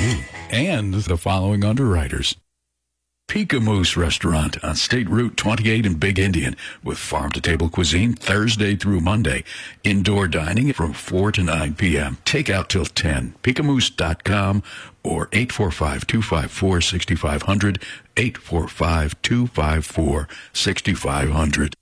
Hmm. and the following underwriters. Peekamoose Restaurant on State Route 28 in Big Indian with farm to table cuisine Thursday through Monday. Indoor dining from 4 to 9 p.m. Takeout till 10. Peekamoose.com or 845-254-6500. 845-254-6500.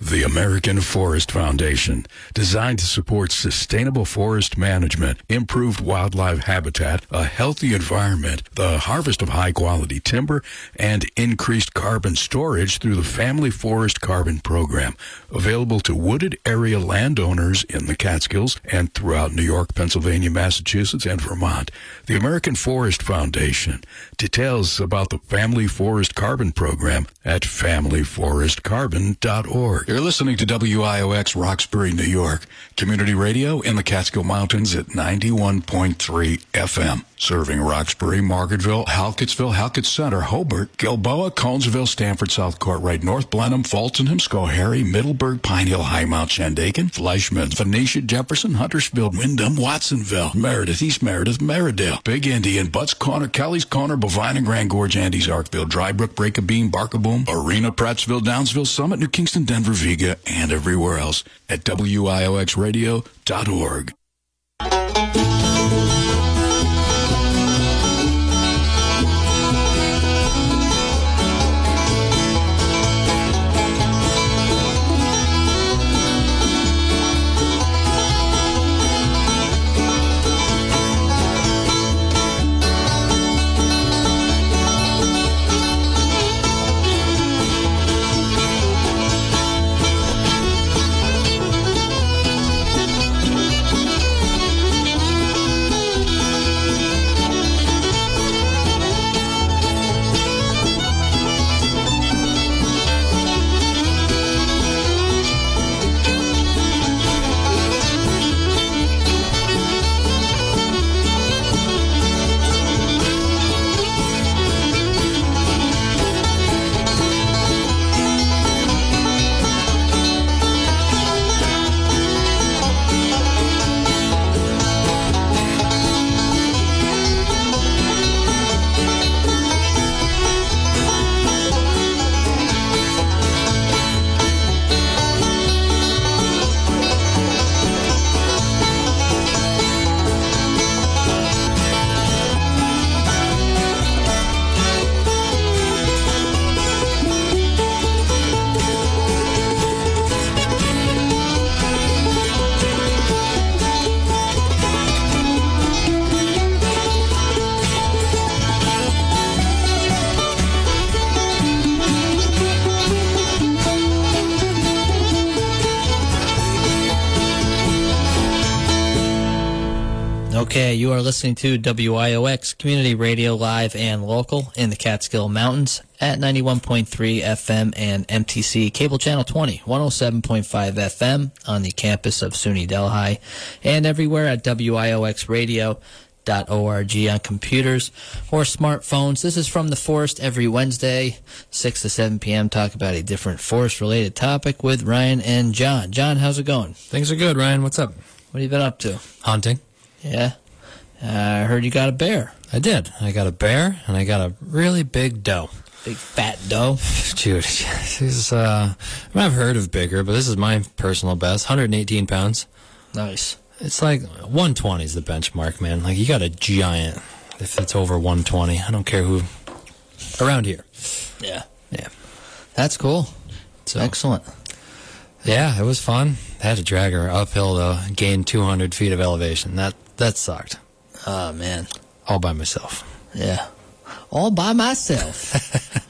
The American Forest Foundation, designed to support sustainable forest management, improved wildlife habitat, a healthy environment, the harvest of high quality timber, and increased carbon storage through the Family Forest Carbon Program, available to wooded area landowners in the Catskills and throughout New York, Pennsylvania, Massachusetts, and Vermont. The American Forest Foundation. Details about the Family Forest Carbon Program at familyforestcarbon.org. You're listening to WIOX Roxbury, New York, community radio in the Catskill Mountains at 91.3 FM. Serving Roxbury, Margaretville, Halcottsville, Halcott Center, Hobart, Gilboa, Conesville, Stamford, South Court, North Blenheim, Fulton, Schoharie, Middleburg, Pine Hill, Highmount, Shandaken, Fleischmann, Venetia, Jefferson, Huntersville, Windham, Watsonville, Meredith, East Meredith, Meridale, Big Indian, Butts Corner, Kelly's Corner, Bovina and Grand Gorge, Andes, Arkville, Drybrook, Breakabeen, Barkaboom, Arena, Prattsville, Downsville, Summit, New Kingston, Denver, Vega, and everywhere else at WIOXradio.org. listening to WIOX Community Radio Live and Local in the Catskill Mountains at 91.3 FM and MTC Cable Channel 20, 107.5 FM on the campus of SUNY Delhi and everywhere at WIOXradio.org on computers or smartphones. This is from the forest every Wednesday, 6 to 7 p.m. Talk about a different forest related topic with Ryan and John. John, how's it going? Things are good, Ryan. What's up? What have you been up to? Hunting. Yeah. Uh, I heard you got a bear. I did. I got a bear and I got a really big doe. Big fat doe. Dude, she's, uh, I've heard of bigger, but this is my personal best 118 pounds. Nice. It's like 120 is the benchmark, man. Like, you got a giant if it's over 120. I don't care who. Around here. Yeah. Yeah. That's cool. So, Excellent. Yeah, it was fun. I had to drag her uphill, though. Gained 200 feet of elevation. That, that sucked. Oh, man. All by myself. Yeah. All by myself.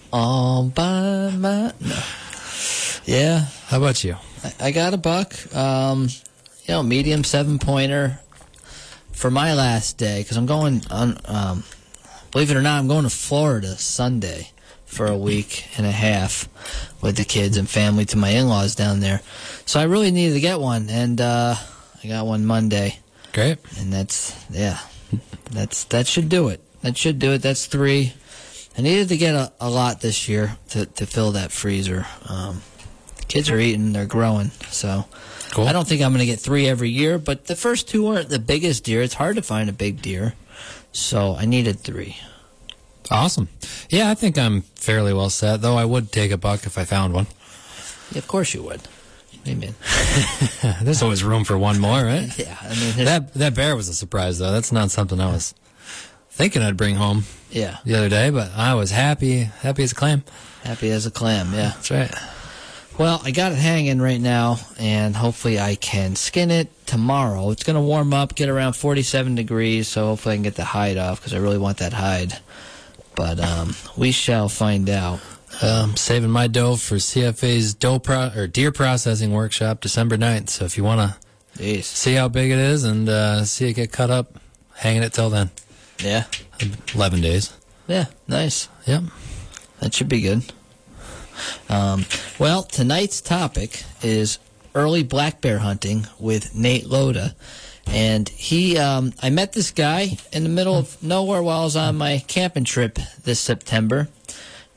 All by my. No. Yeah. How about you? I, I got a buck. Um, you know, medium seven pointer for my last day because I'm going on. Um, believe it or not, I'm going to Florida Sunday for a week and a half with the kids and family to my in-laws down there. So I really needed to get one, and uh, I got one Monday. Great. And that's yeah, that's that should do it. That should do it. That's three. I needed to get a, a lot this year to, to fill that freezer. Um, kids are eating, they're growing, so Cool. I don't think I'm going to get three every year. But the first two aren't the biggest deer. It's hard to find a big deer, So I needed three. Awesome. Yeah, I think I'm fairly well set, though I would take a buck if I found one. Yeah, of course you would. Amen. There's always room for one more, right? Yeah, I mean, That that bear was a surprise, though. That's not something I was thinking I'd bring home yeah, the other day, but I was happy, happy as a clam. happy as a clam. Yeah. That's right. Well, I got it hanging right now, and hopefully I can skin it tomorrow. It's going to warm up, get around 47 degrees, so hopefully I can get the hide off because I really want that hide. But um, we shall find out. Um, saving my dough for CFA's dough pro- or deer processing workshop December 9th. So if you want to see how big it is and uh, see it get cut up, hanging it till then. Yeah. 11 days. Yeah. Nice. Yep. That should be good. Um, well, tonight's topic is early black bear hunting with Nate Loda. And he, um, I met this guy in the middle of nowhere while I was on my camping trip this September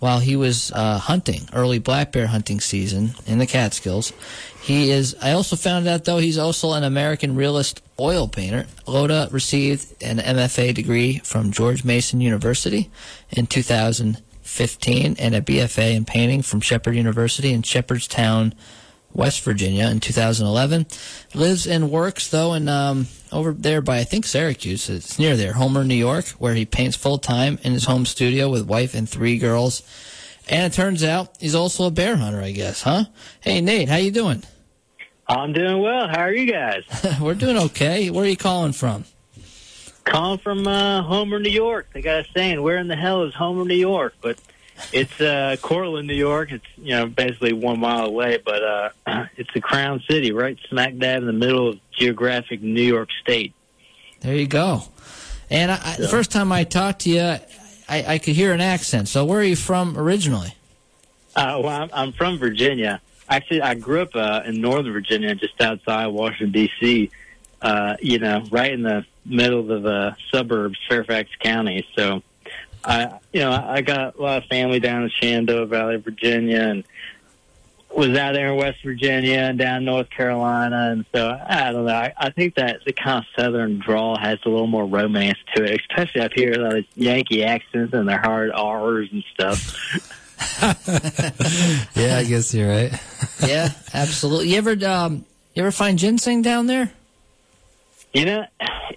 while he was uh, hunting, early black bear hunting season in the Catskills. He is, I also found out though, he's also an American realist oil painter. Loda received an MFA degree from George Mason University in 2015 and a BFA in painting from Shepherd University in Shepherdstown, West Virginia in 2011. Lives and works though in um, over there by I think Syracuse. It's near there, Homer, New York, where he paints full time in his home studio with wife and three girls. And it turns out he's also a bear hunter, I guess, huh? Hey Nate, how you doing? I'm doing well. How are you guys? We're doing okay. Where are you calling from? Calling from uh, Homer, New York. They got a saying, "Where in the hell is Homer, New York?" But it's uh, Cortland, New York. It's you know basically one mile away, but uh, it's the Crown City, right smack dab in the middle of geographic New York State. There you go. And I, I, the first time I talked to you, I, I could hear an accent. So where are you from originally? Uh, well, I'm, I'm from Virginia. Actually, I grew up uh, in Northern Virginia, just outside Washington D.C. Uh, you know, right in the middle of the suburbs, Fairfax County. So, I, you know, I got a lot of family down in Shenandoah Valley, Virginia, and was out there in West Virginia and down North Carolina, and so I don't know. I, I think that the kind of Southern drawl has a little more romance to it, especially up here, those Yankee accents and their hard R's and stuff. Yeah, I guess you're right. yeah, absolutely. You ever um, you ever find ginseng down there? You know,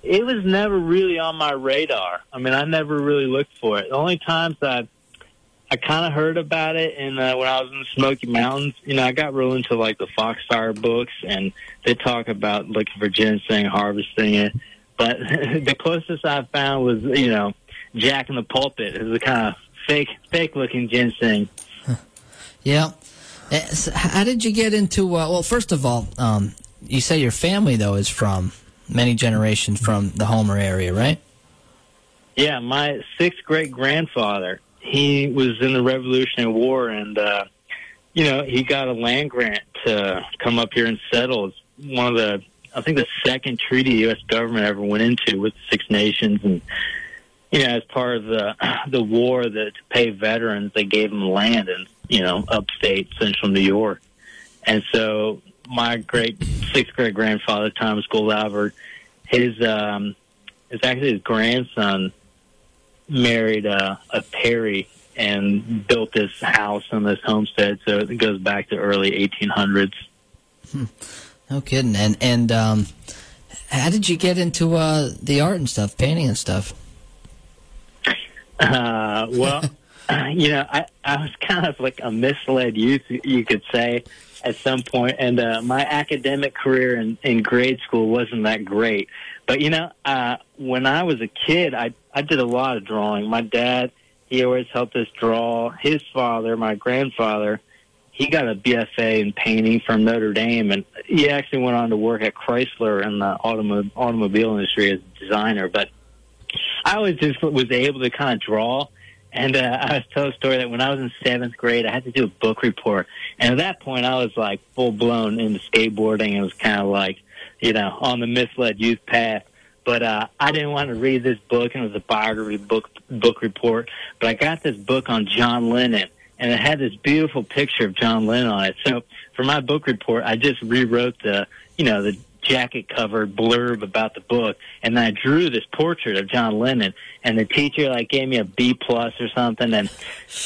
it was never really on my radar. I mean, I never really looked for it. The only times I I kind of heard about it, and uh, when I was in the Smoky Mountains, you know, I got real into like the Foxfire books, and they talk about looking for ginseng, harvesting it. But the closest I found was, you know, Jack in the Pulpit. It was a kind of fake, fake looking ginseng. Yeah. Uh, How did you get into? Uh, well, first of all, um, you say your family though is from many generations from the Homer area, right? Yeah, my sixth great grandfather, he was in the Revolutionary War and, uh, you know, he got a land grant to come up here and settle. It's one of the, I think the second treaty the U.S. government ever went into with the Six Nations. And, you know, as part of the, the war that to pay veterans, they gave them land in, you know, upstate central New York. And so my great sixth great grandfather, Thomas Gould Albert, his, um, it's actually his grandson married uh, a Perry and built this house and this homestead. So it goes back to early 1800s. No kidding. And and um, how did you get into uh, the art and stuff, painting and stuff? Uh, well, you know, I, I was kind of like a misled youth, you could say, at some point. and uh, my academic career in, in grade school wasn't that great. But you know, uh, when I was a kid, I I did a lot of drawing. My dad, he always helped us draw. His father, my grandfather, he got a BFA in painting from Notre Dame, and he actually went on to work at Chrysler in the automo- automobile industry as a designer. But I always just was able to kind of draw. And uh, I was telling a story that when I was in seventh grade, I had to do a book report. And at that point, I was like full blown into skateboarding. It was kind of like, you know, on the misled youth path. But uh, I didn't want to read this book, and it was a biography book book report. But I got this book on John Lennon, and it had this beautiful picture of John Lennon on it. So for my book report, I just rewrote the, you know, the jacket cover blurb about the book, and I drew this portrait of John Lennon, and the teacher like gave me a B plus or something. And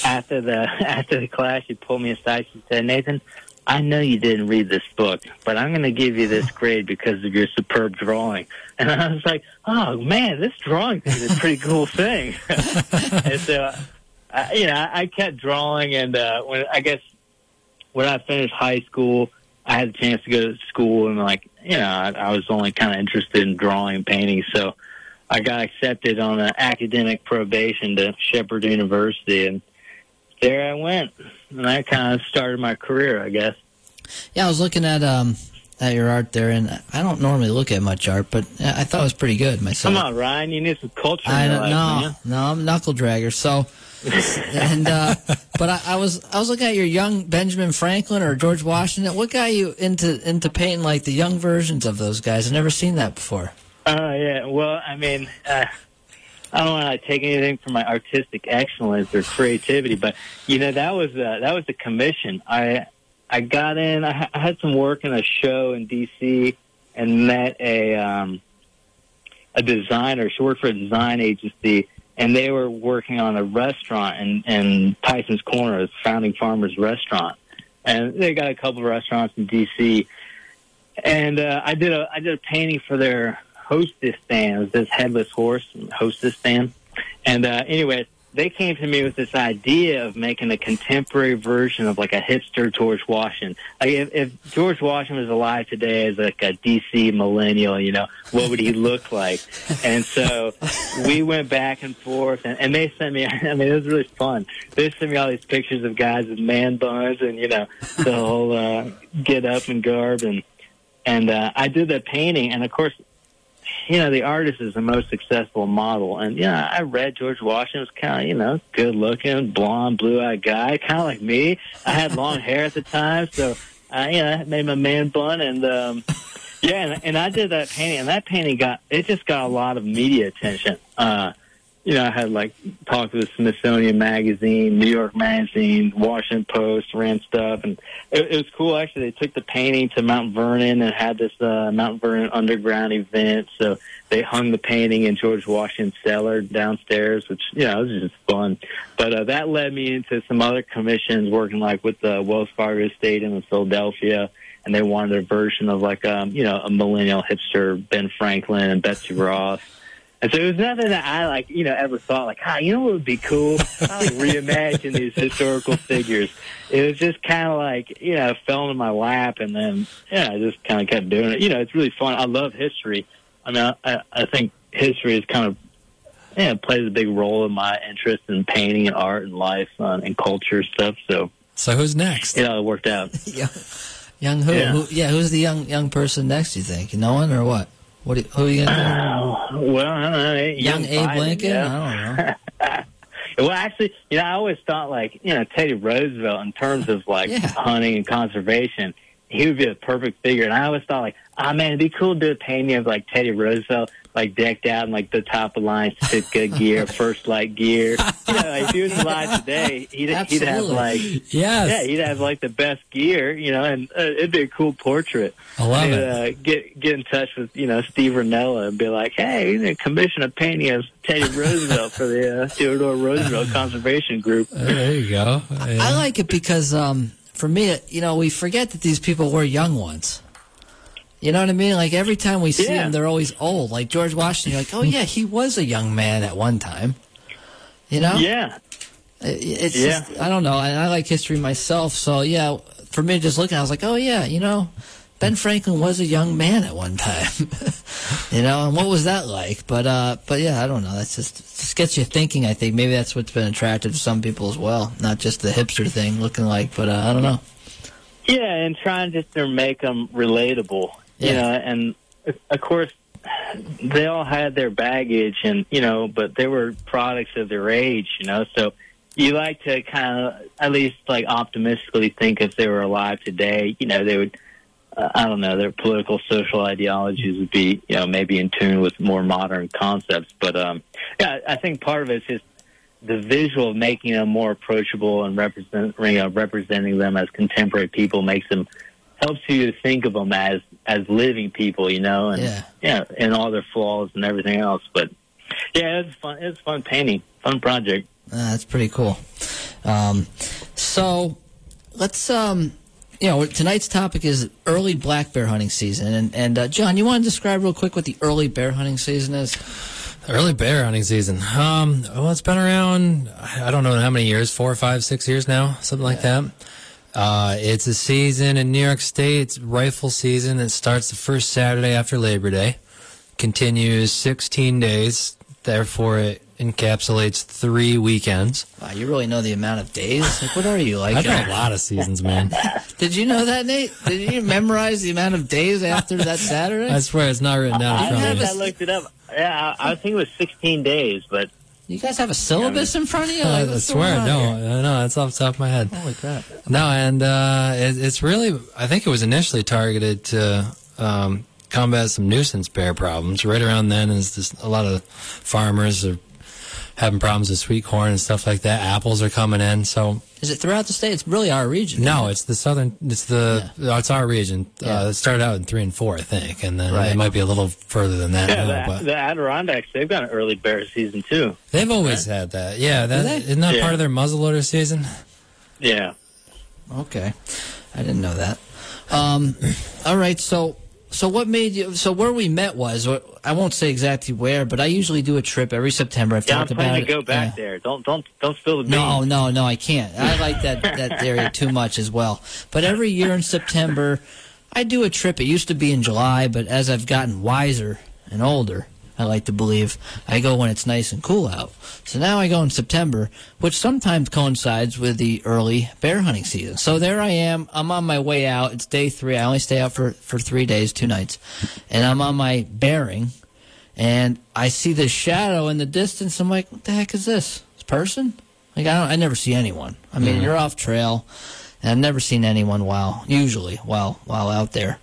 after the after the class, she pulled me aside. She said, "Nathan, I know you didn't read this book, but I'm going to give you this grade because of your superb drawing." And I was like, "Oh man, this drawing is a pretty cool thing." and so, I, you know, I, I kept drawing, and uh, when I guess when I finished high school, I had a chance to go to school, and like, you know, I, I was only kind of interested in drawing and painting, so I got accepted on an academic probation to Shepherd University, and there I went, and that kind of started my career, I guess. Yeah, I was looking at um at your art there, and I don't normally look at much art, but I thought it was pretty good myself. Come on, Ryan, you need some culture. I don't know. No, I'm a knuckle dragger. So, and uh, but I, I was I was looking at your young Benjamin Franklin or George Washington. What got you into into painting like the young versions of those guys? I've never seen that before. Oh yeah. Well, I mean, uh, I don't want to take anything from my artistic excellence or creativity, but you know that was uh, that was the commission. I I got in. I, I had some work in a show in D.C. and met a um, a designer. She worked for a design agency, and they were working on a restaurant in, in Tyson's Corner, a Founding Farmers restaurant, and they got a couple of restaurants in D.C. And uh, I did a I did a painting for their hostess stand. This headless horse hostess stand. And uh, anyway, they came to me with this idea of making a contemporary version of like a hipster George Washington. Like if, if George Washington was alive today as like a DC millennial, you know, what would he look like? And so we went back and forth, and, and they sent me. I mean, it was really fun. They sent me all these pictures of guys with man buns and you know the whole uh, get up and garb and and uh, I did the painting, and of course, you know, the artist is the most successful model. And, yeah, I read George Washington was kind of, you know, good looking, blonde, blue eyed guy, kind of like me. I had long hair at the time, so I, you know, made my man bun and, um, yeah, and, and I did that painting, and that painting got, it just got a lot of media attention. Uh, you know, I had like talked with Smithsonian Magazine, New York Magazine, Washington Post, ran stuff, and it, it was cool. Actually, they took the painting to Mount Vernon and had this uh, Mount Vernon underground event. So they hung the painting in George Washington's cellar downstairs, which you know it was just fun. But uh, that led me into some other commissions, working like with the Wells Fargo Stadium in Philadelphia. And they wanted a version of like um, you know, a millennial hipster Ben Franklin and Betsy Ross. And so it was nothing that I like, you know, ever thought like, ah, you know what would be cool? I like reimagine these historical figures. It was just kind of like, you know, fell into my lap, and then yeah, I just kind of kept doing it. You know, it's really fun. I love history. I mean, I, I think history is kind of yeah plays a big role in my interest in painting and art and life uh, and culture stuff. So So who's next? Yeah, it worked out. young, young who? Yeah. Who? Yeah, who's the young young person next? You think no one or what? What? do you- Who are you gonna Oh, well, I don't know. do? Young Abe Biden, Lincoln? yeah. I don't know. Well, actually, you know, I always thought like, you know, Teddy Roosevelt in terms of like Yeah. hunting and conservation, he would be a perfect figure. And I always thought like, ah, man, it'd be cool to do a painting of like Teddy Roosevelt, like decked out in like the top of the line Sitka gear, First Lite gear. You know, like, if he was alive today, he'd, he'd have like, Yes. yeah, he'd have like the best gear, you know, and uh, it'd be a cool portrait. I love And, it. Uh, get get in touch with you know Steve Rinella and be like, hey, you know, commission a painting of Teddy Roosevelt for the uh, Theodore Roosevelt Conservation Group. There you go. Yeah. I like it because, um, for me, you know, we forget that these people were young ones. You know what I mean? Like every time we see Yeah. them, they're always old. Like George Washington, you're like, oh yeah, he was a young man at one time. You know? Yeah, It's Yeah. just, I don't know. And I like history myself, so yeah. For me, just looking, I was like, oh yeah, you know, Ben Franklin was a young man at one time. you know, and what was that like? But uh, but yeah, I don't know. That's just just gets you thinking. I think maybe that's what's been attractive to some people as well, not just the hipster thing looking like. But uh, I don't know. yeah, and trying just to make them relatable, you know, and of course they all had their baggage, and you know, but they were products of their age, you know, so. You like to kind of at least like optimistically think if they were alive today, you know, they would uh, I don't know, their political social ideologies would be, you know, maybe in tune with more modern concepts. But um, yeah, I think part of it is just the visual of making them more approachable and represent, you know, representing them as contemporary people makes them helps you to think of them as as living people, you know, and Yeah. yeah, and all their flaws and everything else. But yeah, it's fun. It's fun painting, fun project. Uh, that's pretty cool. Um, so let's, um, you know, tonight's topic is early black bear hunting season. And, and uh, John, you want to describe real quick what the early bear hunting season is? Early bear hunting season. Um, well, it's been around. I don't know how many years, four, five, six years now, something like that. Uh, it's a season in New York State. It's rifle season. It starts the first Saturday after Labor Day, continues 16 days. Therefore, it encapsulates three weekends. Wow, you really know the amount of days? Like, what are you like? I've done a lot of seasons, man. Did you know that, Nate? Did you memorize the amount of days after that Saturday? I swear it's not written down I, in I looked it up. Yeah, I, I think it was 16 days, but You guys have a syllabus in front of you? I Like, what's swear, no, here? no, it's off the top of my head. Holy crap. No, and uh, it, it's really, I think it was initially targeted to um, combat some nuisance bear problems. Right around then, is this, a lot of farmers are having problems with sweet corn and stuff like that. Apples are coming in, so Is it throughout the state? It's really our region. no, isn't it's the southern, it's the, it's our region. Yeah. Uh, it started out in three and four, I think, and then Right. it might be a little further than that yeah, now. the, But the Adirondacks they've got an early bear season too. they've always had that. Yeah, that, they? isn't that Yeah. part of their muzzleloader season? Yeah. Okay. I didn't know that. Um, all right, so so what made you so where we met was I won't say exactly where, but I usually do a trip every September. I've Yeah, I'm talked about planning it. to go back Yeah. there. Don't don't don't spill the beans. No, no, no, I can't. I like that that area too much as well. But every year in September, I do a trip. It used to be in July, but as I've gotten wiser and older, I like to believe I go when it's nice and cool out. So now I go in September, which sometimes coincides with the early bear hunting season. So there I am. I'm on my way out. It's day three. I only stay out for for three days, two nights, and I'm on my bearing and I see this shadow in the distance. I'm like, what the heck is this? This person? Like I don't, I never see anyone. I mean, mm-hmm. you're off trail, and I've never seen anyone while usually while while out there.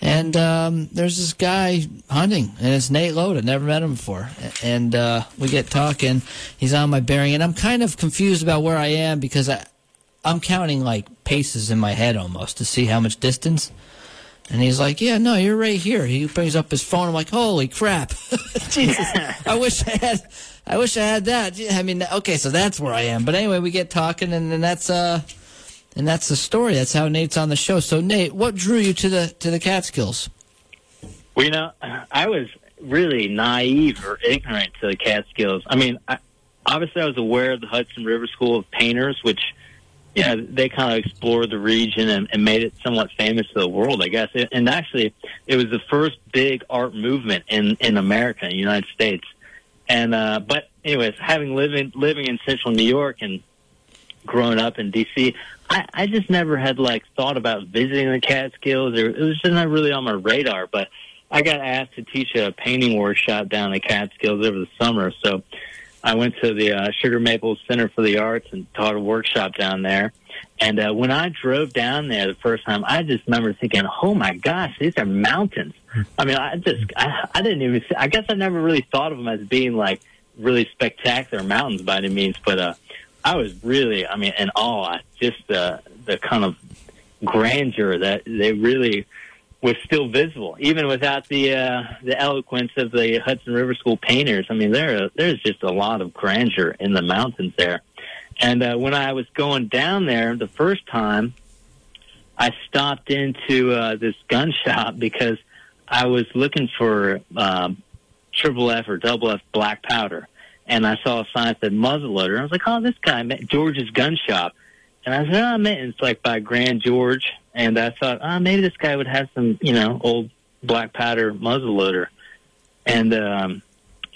And um, there's this guy hunting, and it's Nate Loda. Never met him before, and uh, we get talking. He's on my bearing, and I'm kind of confused about where I am because I I'm counting like paces in my head almost to see how much distance. And he's like, "Yeah, no, you're right here." He brings up his phone. I'm like, "Holy crap, Jesus! I wish I had, I wish I had that." I mean, okay, so that's where I am. But anyway, we get talking, and then that's uh, and that's the story. That's how Nate's on the show. So, Nate, what drew you to the to the Catskills? Well, you know, I was really naive or ignorant to the Catskills. I mean, I, obviously, I was aware of the Hudson River School of Painters, which, yeah, they kind of explored the region and, and made it somewhat famous to the world, I guess. And actually, it was the first big art movement in in America, in the United States. And uh, but, anyways, having living living in Central New York and growing up in D.C., I, I just never had like thought about visiting the Catskills, or it was just not really on my radar. But I got asked to teach a painting workshop down at Catskills over the summer, so I went to the uh, Sugar Maple Center for the Arts and taught a workshop down there. And uh, when I drove down there the first time, I just remember thinking, "Oh my gosh, these are mountains." I mean, I just I, I didn't even. I guess I never really thought of them as being like really spectacular mountains by any means, but uh, I was really, I mean, in awe. Just the the kind of grandeur that they really was still visible, even without the uh, the eloquence of the Hudson River School painters. I mean, there there's just a lot of grandeur in the mountains there. And uh, when I was going down there the first time, I stopped into uh, this gun shop because I was looking for um, triple F or double F black powder, and I saw a sign that said muzzleloader. And I was like, "Oh, this guy, met George's Gun Shop," and I said, "Oh, man, it's like by Grand Gorge." And I thought, "Oh, maybe this guy would have some, you know, old black powder muzzleloader." And um,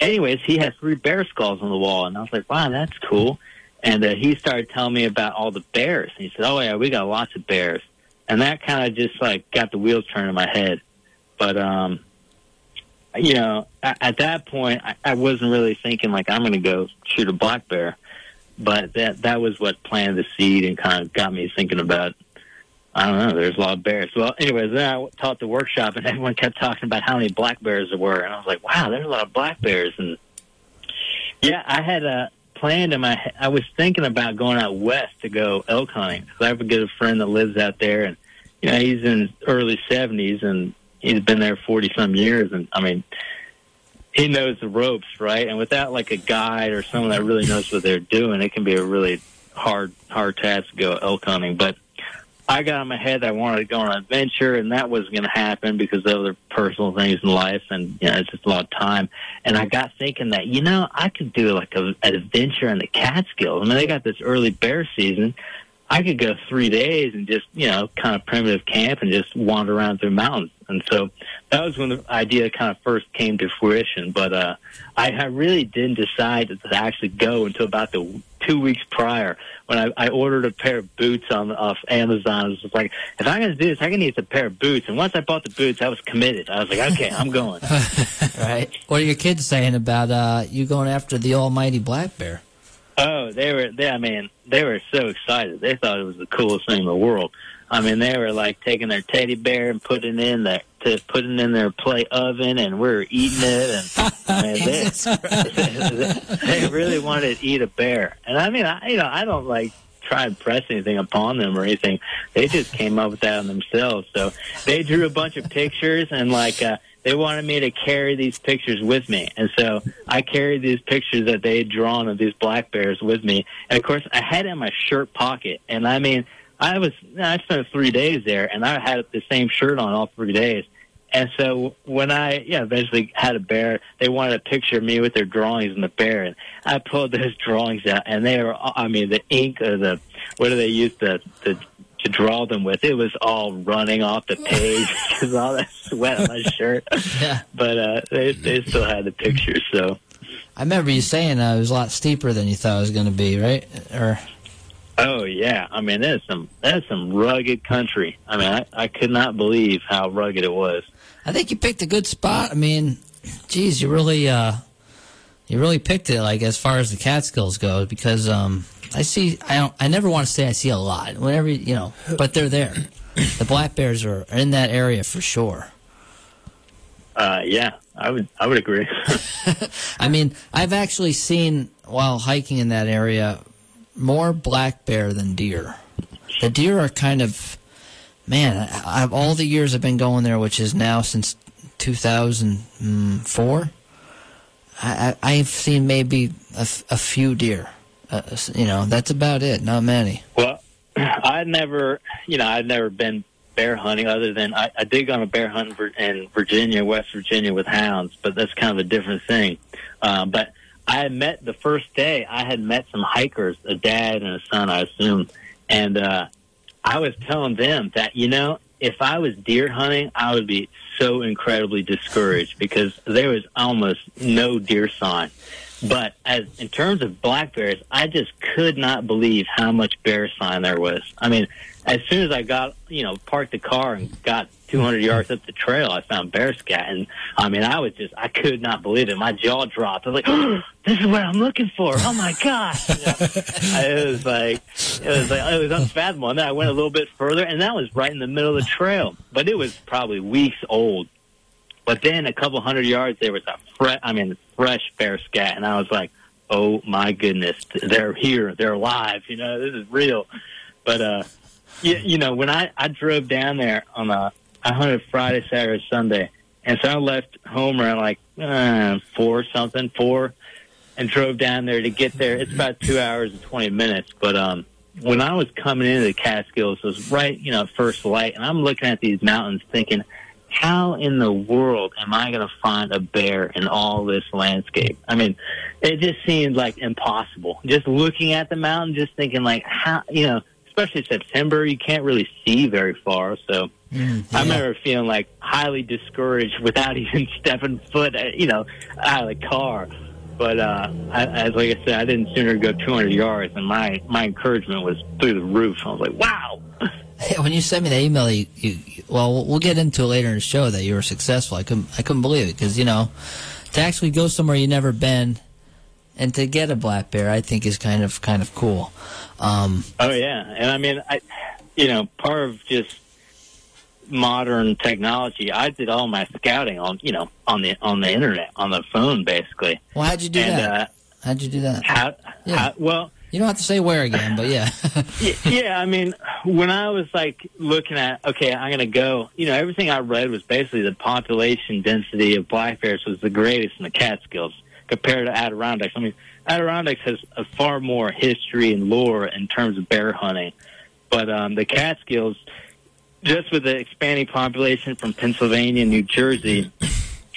anyways, he had three bear skulls on the wall, and I was like, "Wow, that's cool." And uh, he started telling me about all the bears. And he said, "Oh yeah, we got lots of bears," and that kind of just like got the wheels turning in my head. But um, you know, at, at that point, I, wasn't really thinking like I'm going to go shoot a black bear. But that that was what planted the seed and kind of got me thinking about. I don't know. There's a lot of bears. Well, anyways, then I taught the workshop, and everyone kept talking about how many black bears there were, and I was like, "Wow, there's a lot of black bears." And yeah, I had a planned in my. I was thinking about going out west to go elk hunting because I have a good friend that lives out there, and you know he's in early seventies, and he's been there forty some years, and I mean, he knows the ropes, right? And without like a guide or someone that really knows what they're doing, it can be a really hard hard task to go elk hunting. But I got in my head that I wanted to go on an adventure, and that was going to happen because of other personal things in life, and you know, it's just a lot of time. And I got thinking that you know I could do like a, an adventure in the Catskills. I mean, they got this early bear season. I could go three days and just you know kind of primitive camp and just wander around through mountains. And so that was when the idea kind of first came to fruition. But uh, I, I really didn't decide to actually go until about the two weeks prior when I, I ordered a pair of boots on off Amazon. It was like, if I'm going to do this, I'm going to need a pair of boots. And once I bought the boots, I was committed. I was like, okay, I'm going. right. What are your kids saying about uh, you going after the almighty black bear? Oh, they were. They, I mean, they were so excited. They thought it was the coolest thing in the world. I mean, they were like taking their teddy bear and putting it in their to putting in their play oven, and we are eating it. And I mean, they, they really wanted to eat a bear. And I mean, I you know, I don't like try and press anything upon them or anything. They just came up with that on themselves. So they drew a bunch of pictures and like. uh they wanted me to carry these pictures with me. And so I carried these pictures that they had drawn of these black bears with me. And of course, I had it in my shirt pocket. And I mean, I was, I spent three days there and I had the same shirt on all three days. And so when I, yeah, eventually had a bear, they wanted a picture of me with their drawings and the bear, and I pulled those drawings out, and they were, I mean, the ink or the, what do they use the the to draw them with. It was all running off the page because all that sweat on my shirt. Yeah. But uh, they they still had the pictures. So I remember you saying uh, it was a lot steeper than you thought it was going to be, right? Or oh yeah, I mean that's some that's some rugged country. I mean I, I could not believe how rugged it was. I think you picked a good spot. I mean, geez, you really uh, you really picked it. Like as far as the Catskills go, because um, I see. I don't. I never want to say I see a lot. Whenever you know, but they're there. The black bears are in that area for sure. Uh, yeah, I would. I would agree. I mean, I've actually seen while hiking in that area more black bear than deer. The deer are kind of, man. I've all the years I've been going there, which is now since 2004. I, I, have seen maybe a, a few deer. Uh, you know, that's about it. Not many. Well, I'd never, you know, I'd never been bear hunting other than I, I did go on a bear hunt in Virginia, West Virginia with hounds, but that's kind of a different thing. Um, but I had met the first day, I had met some hikers, a dad and a son, I assume. And, uh, I was telling them that, you know, if I was deer hunting, I would be so incredibly discouraged because there was almost no deer sign. But as in terms of black bears, I just could not believe how much bear sign there was. I mean, as soon as I got, you know, parked the car and got 200 yards up the trail, I found bear scat, and I mean, I was just, I could not believe it. My jaw dropped. I was like, oh, "This is what I'm looking for!" Oh my god! You know, it was like, it was like, it was unfathomable. And then I went a little bit further, and that was right in the middle of the trail, but it was probably weeks old. But then a couple hundred yards, there was a fresh, I mean, fresh bear scat, and I was like, "Oh my goodness, they're here, they're alive." You know, this is real. But uh, you, you know, when I I drove down there on a, I hunted Friday, Saturday, Sunday, and so I left home around like uh, four something, four, and drove down there to get there. It's about two hours and twenty minutes, but um. When I was coming into the Catskills, it was right, you know, first light, and I'm looking at these mountains thinking, how in the world am I going to find a bear in all this landscape? I mean, it just seemed like impossible. Just looking at the mountain, just thinking like, how, you know, especially September, you can't really see very far. So mm, yeah. I remember feeling like highly discouraged without even stepping foot, uh, you know, out of the car. But uh, I, as like I said, I didn't sooner go 200 yards, and my my encouragement was through the roof. I was like, wow. When you sent me the email, you, you, well, we'll get into it later in the show that you were successful. I couldn't, I couldn't believe it because you know, to actually go somewhere you never been and to get a black bear, I think is kind of kind of cool. Um, oh yeah, and I mean, I, you know, part of just modern technology, I did all my scouting on, you know, on the on the internet, on the phone, basically. Well, how'd you do and, that? Uh, how'd you do that? How, yeah. How, well You don't have to say where again, but yeah. yeah, I mean, when I was like looking at, okay, I'm going to go, you know, everything I read was basically the population density of black bears was the greatest in the Catskills compared to Adirondacks. I mean, Adirondacks has a far more history and lore in terms of bear hunting, but um, the Catskills, just with the expanding population from Pennsylvania and New Jersey,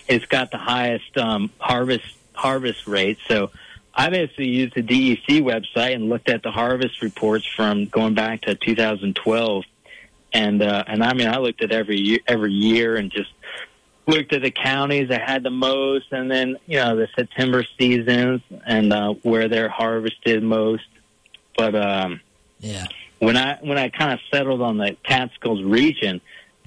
it's got the highest um, harvest harvest rate. So I basically used the DEC website and looked at the harvest reports from going back to 2012, and uh, and I mean I looked at every year, every year and just looked at the counties that had the most, and then you know the September seasons and uh, where they're harvested most. But um, yeah, when I when I kind of settled on the Catskills region,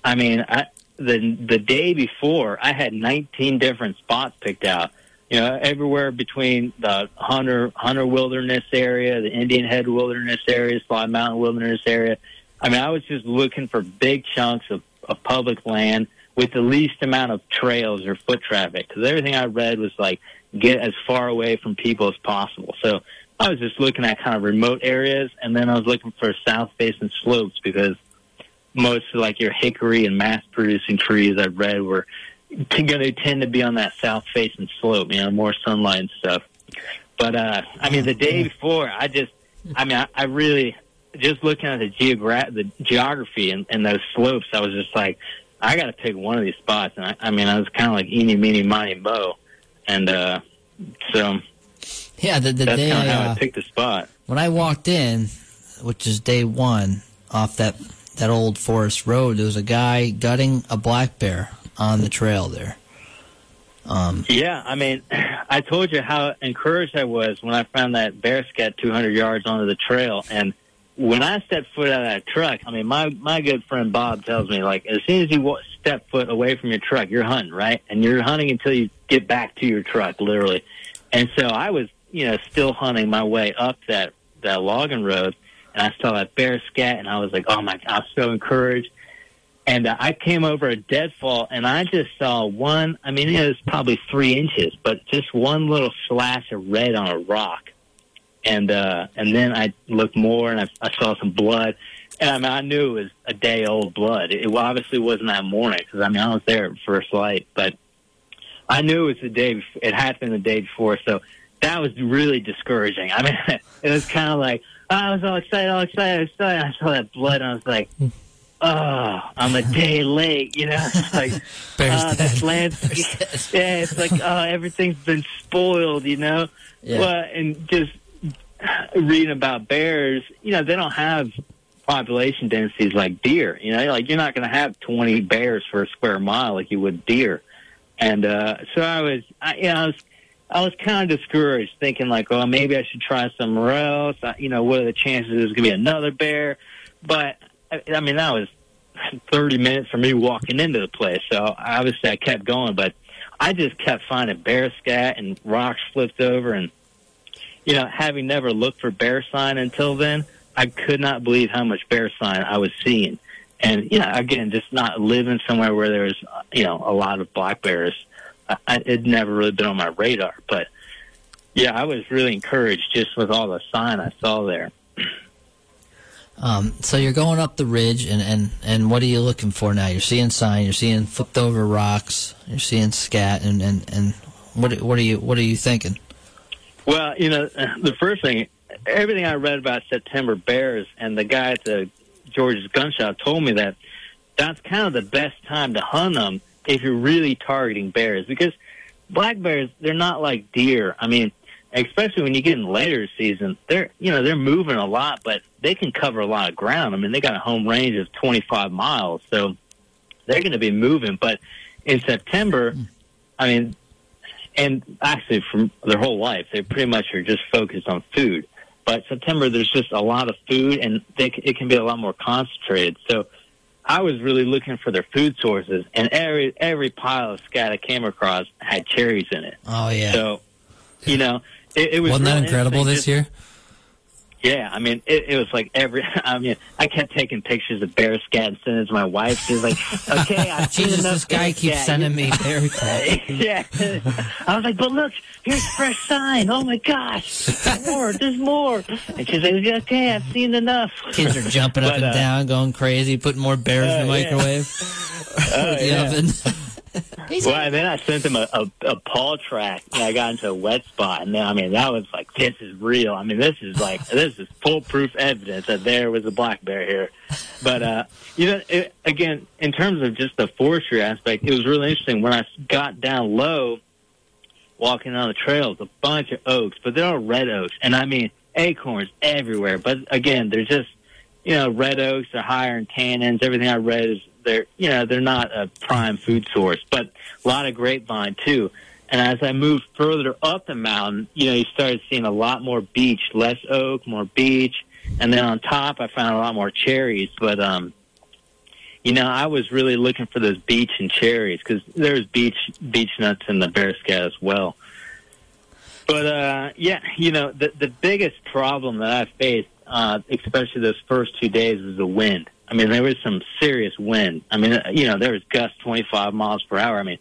I mean I the the day before I had 19 different spots picked out you know, everywhere between the Hunter Hunter Wilderness area, the Indian Head Wilderness area, Slide Mountain Wilderness area. I mean, I was just looking for big chunks of, of public land with the least amount of trails or foot traffic because everything I read was like get as far away from people as possible. So I was just looking at kind of remote areas, and then I was looking for south facing slopes because most of like your hickory and mass producing trees I read were going to tend to be on that south facing slope, you know, more sunlight and stuff. But uh, I mean, the day before, I just, I mean, I, I really just looking at the geogra- the geography and, and those slopes, I was just like, I got to pick one of these spots. And I, I mean, I was kind of like eeny, meeny, miny, mo, and uh, so yeah, the, the that's day kind of I, how uh, I picked the spot. when I walked in, which is day one, off that that old forest road, there was a guy gutting a black bear on the trail there. Um, Yeah, I mean, I told you how encouraged I was when I found that bear scat 200 yards onto the trail, and when I stepped foot out of that truck, I mean, my my good friend Bob tells me like, as soon as you step foot away from your truck, you're hunting, right? And you're hunting until you get back to your truck, literally. And so I was, you know, still hunting my way up that that logging road, and I saw that bear scat, and I was like, oh my, I was so encouraged. And uh, I came over a deadfall, and I just saw one. I mean, it was probably three inches, but just one little slash of red on a rock. And uh, and then I looked more, and I, I saw some blood. And I mean, I knew it was a day old blood. It obviously wasn't that morning because I mean, I was there at first light, but I knew it was the day. Before, it had been the day before, so that was really discouraging. I mean, it was kind of like oh, I was all excited, all excited, excited. I saw that blood, and I was like, "Oh, I'm a day late." You know, it's like uh, dead. this land. yeah, it's like oh, everything's been spoiled. You know, Yeah. well, and just reading about bears, you know, they don't have population densities like deer. You know, like you're not going to have 20 bears for a square mile like you would deer. And uh, so I was, I, you know, I was, I was kind of discouraged, thinking like, oh, maybe I should try somewhere else. I, you know, what are the chances there's going to be another bear? But I, mean, that was 30 minutes for me walking into the place. So obviously I kept going, but I just kept finding bear scat and rocks flipped over and you know, having never looked for bear sign until then, I could not believe how much bear sign I was seeing. And, you know, again, just not living somewhere where there's, you know, a lot of black bears. I, I, it'd never really been on my radar. But, yeah, I was really encouraged just with all the sign I saw there. Um, so you're going up the ridge, and, and, and what are you looking for now? You're seeing sign, you're seeing flipped over rocks, you're seeing scat, and, and, and what what are you what are you thinking? Well, you know, the first thing, everything I read about September bears and the guy at the George's gun shop told me that that's kind of the best time to hunt them if you're really targeting bears because black bears, they're not like deer. I mean, especially when you get in later season, they're, you know, they're moving a lot, but they can cover a lot of ground. I mean, they got a home range of 25 miles, so they're going to be moving. But in September, I mean, and actually from their whole life, they pretty much are just focused on food. But September, there's just a lot of food, and they, it can be a lot more concentrated. So I was really looking for their food sources, and every every pile of scat I came across had cherries in it. Oh yeah, So, you know, it, it was Wasn't that incredible this just- year? Yeah, I mean, it, it was like every. I mean, I kept taking pictures of bear scat and sending to my wife. She's like, "Okay, I've seen Jesus, this guy keeps scat. sending me bear yeah, I was like, "But look, here's fresh sign. Oh my gosh, there's more, there's more." And she's like, "Okay, I've seen enough." Kids are jumping up But, and uh, down, going crazy, putting more bears in the Uh, yeah. microwave. Oh, the yeah. oven. Well, and then I sent him a, a, a paw track, and I got into a wet spot, and then I mean that was like, this is real. I mean, this is like this is foolproof evidence that there was a black bear here. But uh, you know, it, again, in terms of just the forestry aspect, it was really interesting when I got down low, walking on the trails, a bunch of oaks, but they're all red oaks, and I mean acorns everywhere. But again, they're just you know, red oaks are higher in tannins. Everything I read is they're, you know, they're not a prime food source, but a lot of grapevine too. And as I moved further up the mountain, you know, you started seeing a lot more beech, less oak, more beech. And then on top, I found a lot more cherries. But, um, you know, I was really looking for those beech and cherries because there's beech, beech nuts in the bear scat as well. But, uh, yeah, you know, the, the biggest problem that I faced uh, especially those first two days, was the wind. I mean, there was some serious wind. I mean, uh, you know, there was gusts 25 miles per hour. I mean,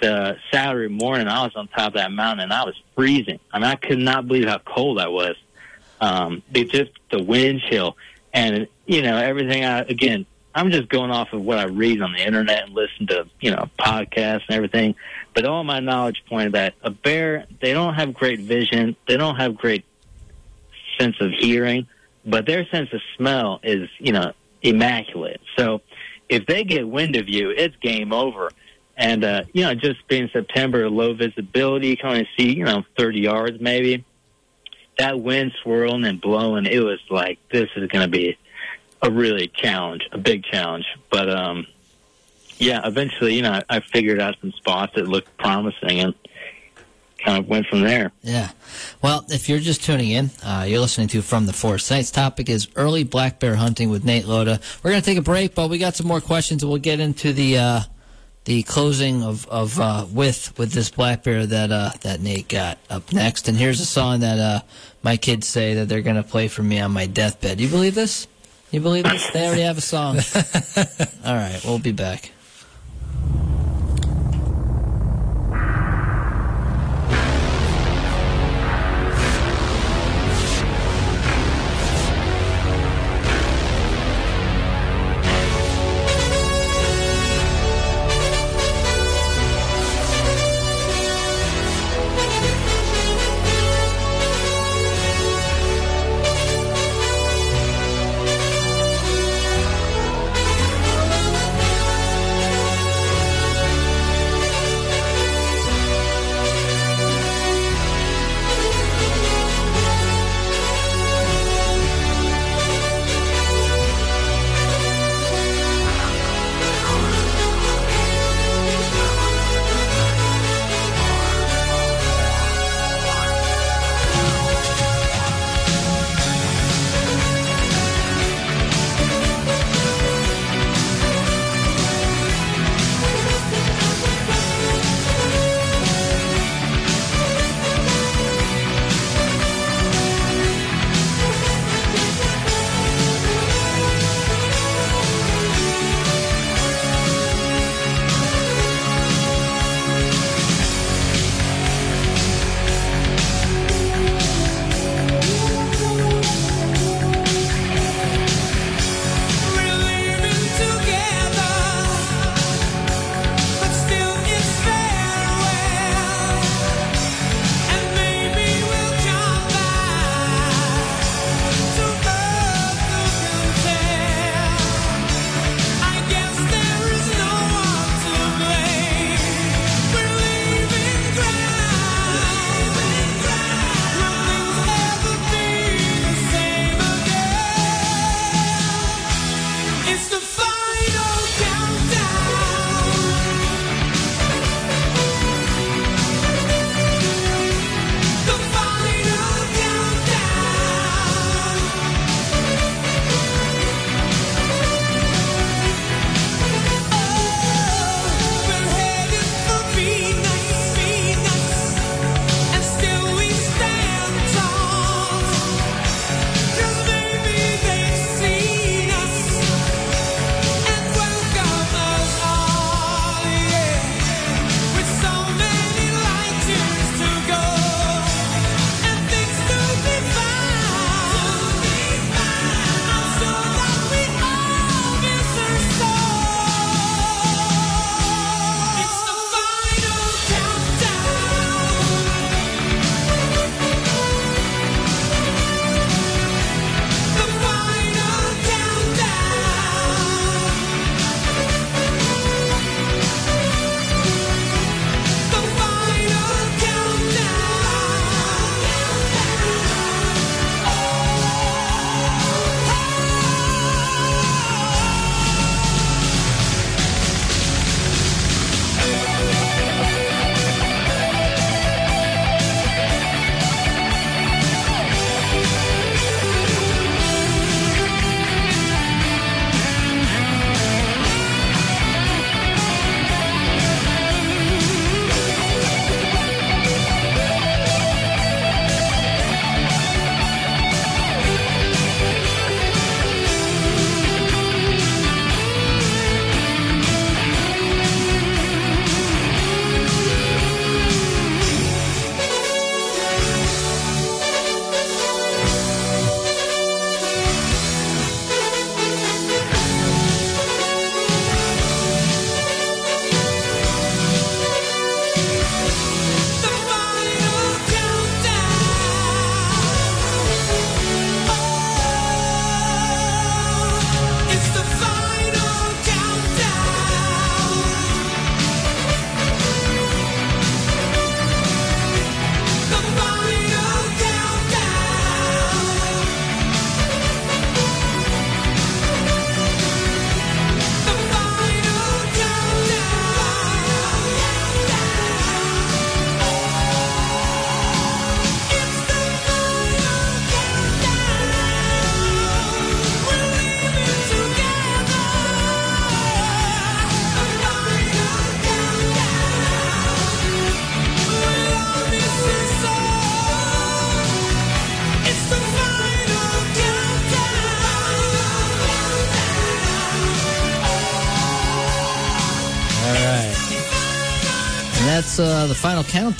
the Saturday morning, I was on top of that mountain and I was freezing. I mean, I could not believe how cold I was. Um, just the wind chill and you know everything. I again, I'm just going off of what I read on the internet and listen to you know podcasts and everything. But all my knowledge pointed that a bear, they don't have great vision. They don't have great sense of hearing but their sense of smell is, you know, immaculate. So if they get wind of you, it's game over. And, uh, you know, just being September, low visibility, can only see, you know, 30 yards maybe. That wind swirling and blowing, it was like, this is going to be a really challenge, a big challenge. But, um, yeah, eventually, you know, I figured out some spots that looked promising and kind of went from there. Yeah. Well, if you're just tuning in, uh, you're listening to From the Forest. Tonight's topic is early black bear hunting with Nate Loda. We're going to take a break, but we got some more questions, we'll get into the uh, the closing of of uh, with with this black bear that uh, that Nate got up next. And here's a song that uh, my kids say that they're going to play for me on my deathbed. You believe this? You believe this? They already have a song. All right, we'll be back.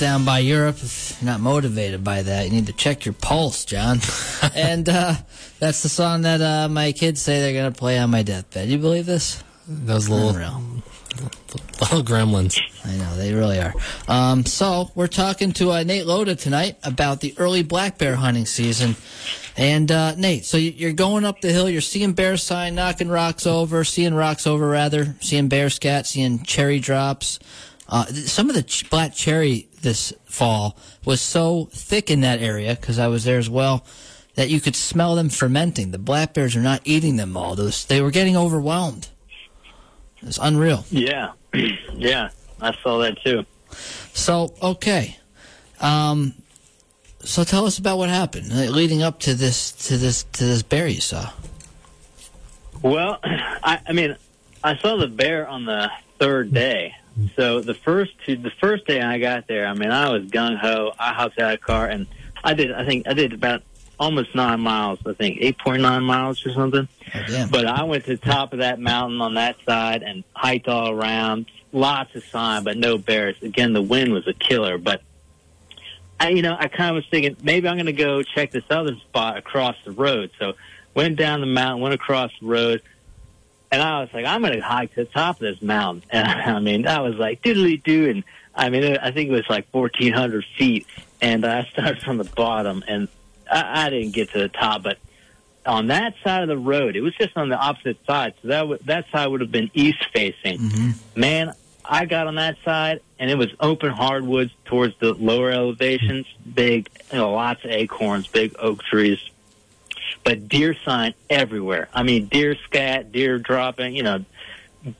Countdown by Europe. If you're not motivated by that, you need to check your pulse, John. and uh, that's the song that uh, my kids say they're going to play on my deathbed. You believe this? Those little Unreal. little gremlins. I know they really are. Um, so we're talking to uh, Nate Loda tonight about the early black bear hunting season. And uh, Nate, so you're going up the hill, you're seeing bear sign, knocking rocks over, seeing rocks over rather, seeing bear scat, seeing cherry drops. Uh, some of the ch- black cherry this fall was so thick in that area because I was there as well that you could smell them fermenting. The black bears are not eating them all; those they were getting overwhelmed. It's unreal. Yeah, yeah, I saw that too. So okay, um, so tell us about what happened uh, leading up to this to this to this bear you saw. Well, I, I mean, I saw the bear on the third day. Mm-hmm. So the first two, the first day I got there, I mean, I was gung ho. I hopped out of the car and I did. I think I did about almost nine miles. I think eight point nine miles or something. Oh. But I went to the top of that mountain on that side and hiked all around. Lots of sign, but no bears. Again, the wind was a killer. But I, you know, I kind of was thinking maybe I'm going to go check this other spot across the road. So went down the mountain, went across the road, and I was like, I'm going to hike to the top of this mountain. And I mean, I was like diddly doo, and I mean, I think it was like 1,400 feet, and I started from the bottom, and I, I didn't get to the top, but on that side of the road, it was just on the opposite side. So that w- that side would have been east facing. Mm-hmm. Man, I got on that side, and it was open hardwoods towards the lower elevations, big, you know, lots of acorns, big oak trees, but deer sign everywhere. I mean, deer scat, deer dropping, you know,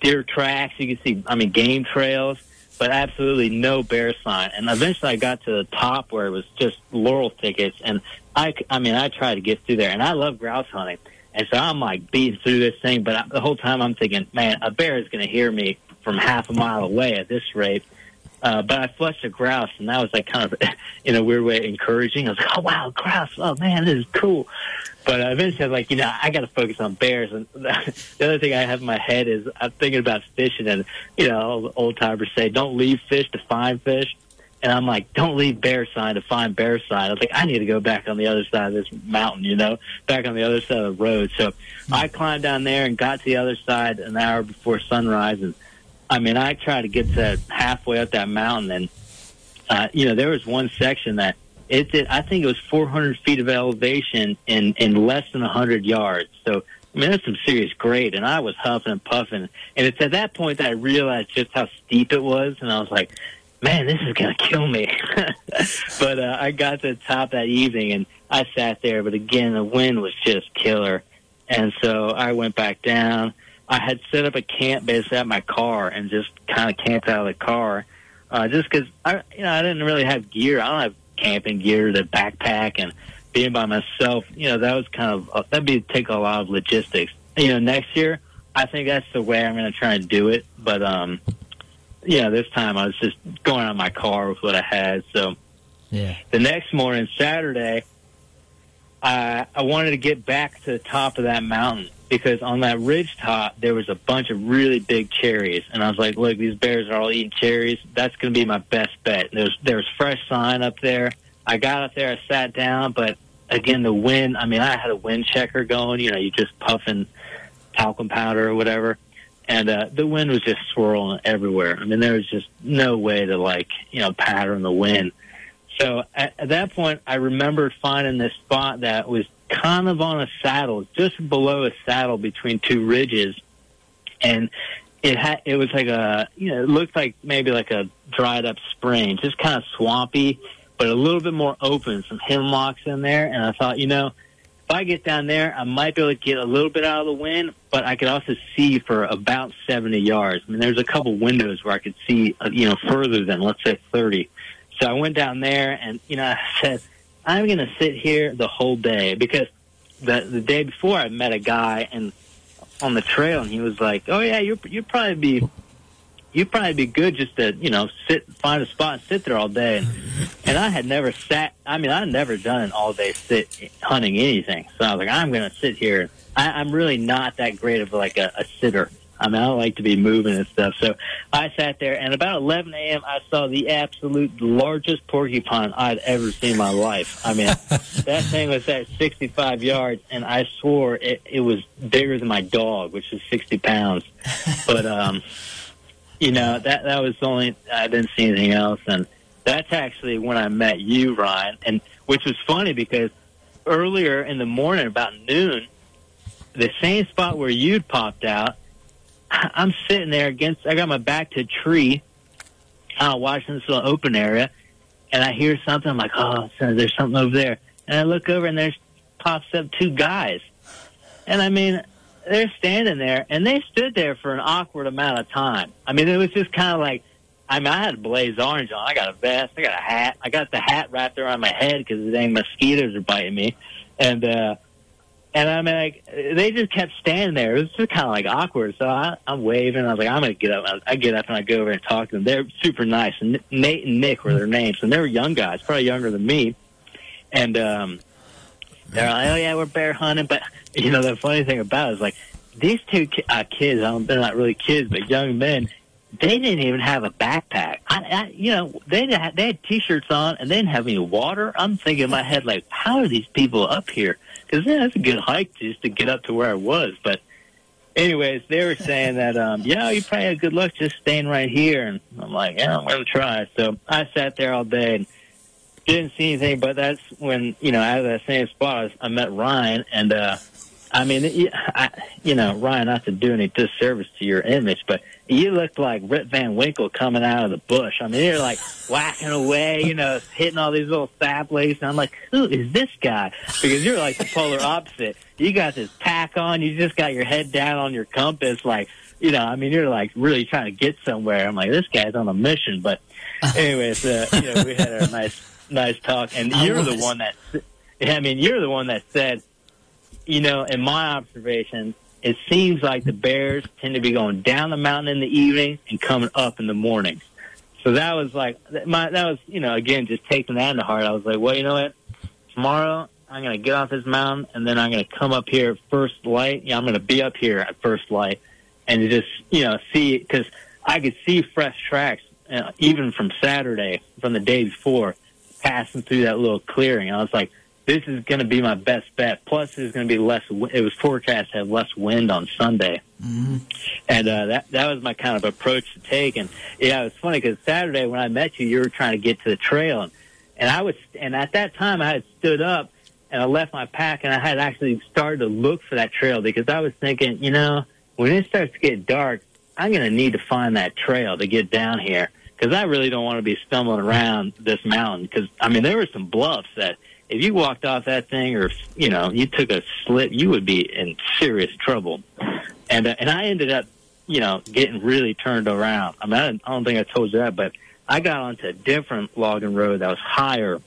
deer tracks. You can see, I mean, game trails, but absolutely no bear sign. And eventually, I got to the top where it was just laurel thickets, and I, I mean, I tried to get through there, and I love grouse hunting. And so I'm like beating through this thing, but I, the whole time I'm thinking, man, a bear is going to hear me from half a mile away at this rate. Uh, but I flushed a grouse, and that was like kind of, in a weird way, encouraging. I was like, oh, wow, grouse. Oh, man, this is cool. But uh, eventually I was like, you know, I got to focus on bears. And the other thing I have in my head is I'm thinking about fishing, and, you know, old timers say, don't leave fish to find fish. And I'm like, don't leave bear sign to find bear sign. I was like, I need to go back on the other side of this mountain, you know, back on the other side of the road. So I climbed down there and got to the other side an hour before sunrise. And I mean, I tried to get to halfway up that mountain, and uh, you know, there was one section that it did. I think it was 400 feet of elevation in in less than 100 yards. So I mean, that's some serious grade, and I was huffing and puffing. And it's at that point that I realized just how steep it was, and I was like, "Man, this is gonna kill me." but uh, I got to the top that evening, and I sat there. But again, the wind was just killer, and so I went back down. I had set up a camp base at my car and just kind of camped out of the car, uh, just because I, you know, I didn't really have gear. I don't have camping gear, the backpack, and being by myself. You know, that was kind of uh, that'd be take a lot of logistics. You know, next year I think that's the way I'm going to try and do it. But um, yeah, this time I was just going on my car with what I had. So Yeah. the next morning, Saturday, I I wanted to get back to the top of that mountain because on that ridge top there was a bunch of really big cherries, and I was like, "Look, these bears are all eating cherries. That's going to be my best bet." There's there's fresh sign up there. I got up there, I sat down, but again, the wind. I mean, I had a wind checker going. You know, you just puffing talcum powder or whatever. And uh, the wind was just swirling everywhere. I mean, there was just no way to like, you know, pattern the wind. So at, at that point, I remembered finding this spot that was kind of on a saddle, just below a saddle between two ridges, and it had it was like a you know it looked like maybe like a dried up spring, just kind of swampy, but a little bit more open, some hemlocks in there, and I thought you know if I get down there, I might be able to get a little bit out of the wind, but I could also see for about 70 yards. I mean, there's a couple windows where I could see, uh, you know, further than let's say 30. So I went down there and, you know, I said, I'm going to sit here the whole day because the, the day before I met a guy and on the trail and he was like, oh yeah, you you probably be, you'd probably be good just to, you know, sit, find a spot and sit there all day. And, and I had never sat, I mean, I'd never done an all day sit hunting anything. So I was like, I'm going to sit here. I, I'm really not that great of like a, a sitter. I mean, I like to be moving and stuff. So I sat there, and about 11 a.m., I saw the absolute largest porcupine I'd ever seen in my life. I mean, that thing was at 65 yards, and I swore it, it was bigger than my dog, which is 60 pounds. But, um, you know, that, that was the only, I didn't see anything else. And that's actually when I met you, Ryan, and which was funny because earlier in the morning, about noon, the same spot where you'd popped out, I'm sitting there against. I got my back to a tree, uh, watching this little open area, and I hear something. I'm like, oh, there's something over there, and I look over and there's pops up two guys, and I mean, they're standing there, and they stood there for an awkward amount of time. I mean, it was just kind of like. I mean, I had a blaze orange on. I got a vest. I got a hat. I got the hat wrapped around my head because the dang mosquitoes are biting me. And uh, and I mean, like, they just kept standing there. It was just kind of like awkward. So I, I'm waving. I was like, I'm going to get up. I, get up and I go over and talk to them. They're super nice. And Nate and Nick were their names. And they were young guys, probably younger than me. And um, they're like, oh, yeah, we're bear hunting. But, you know, the funny thing about it is, like, these two ki- uh, kids, I don't, they're not really kids, but young men, they didn't even have a backpack. I, I you know, they had, they had t-shirts on and they didn't have any water. I'm thinking in my head, like, how are these people up here? Because yeah, that's a good hike just to get up to where I was. But anyways, they were saying that, um, yeah, you probably had good luck just staying right here. And I'm like, yeah, I'm going to try. So I sat there all day and didn't see anything. But that's when, you know, out of that same spot, I, I met Ryan. And, uh, I mean, I, you know, Ryan, not to do any disservice to your image, but you looked like Rip Van Winkle coming out of the bush. I mean, you're like whacking away, you know, hitting all these little saplings. And I'm like, who is this guy? Because you're like the polar opposite. You got this pack on. You just got your head down on your compass. Like, you know, I mean, you're like really trying to get somewhere. I'm like, this guy's on a mission. But anyways, uh, you know, we had a nice, nice talk. And I you're the one that, I mean, you're the one that said, you know, in my observation, it seems like the bears tend to be going down the mountain in the evening and coming up in the morning. So that was like my that was you know again just taking that into heart. I was like, well, you know what? Tomorrow I'm gonna get off this mountain and then I'm gonna come up here at first light. Yeah, I'm gonna be up here at first light and just you know see because I could see fresh tracks uh, even from Saturday from the day before passing through that little clearing. I was like, this is going to be my best bet. Plus, there's going to be less. It was forecast to have less wind on Sunday, and uh, that that was my kind of approach to take. And yeah, it was funny because Saturday when I met you, you were trying to get to the trail, and, and I was, and at that time I had stood up and I left my pack, and I had actually started to look for that trail because I was thinking, you know, when it starts to get dark, I'm going to need to find that trail to get down here because I really don't want to be stumbling around this mountain. Because I mean, there were some bluffs that if you walked off that thing, or you know, you took a slip, you would be in serious trouble. And uh, and I ended up, you know, getting really turned around. I mean, I, I don't think I told you that, but I got onto a different logging road that was higher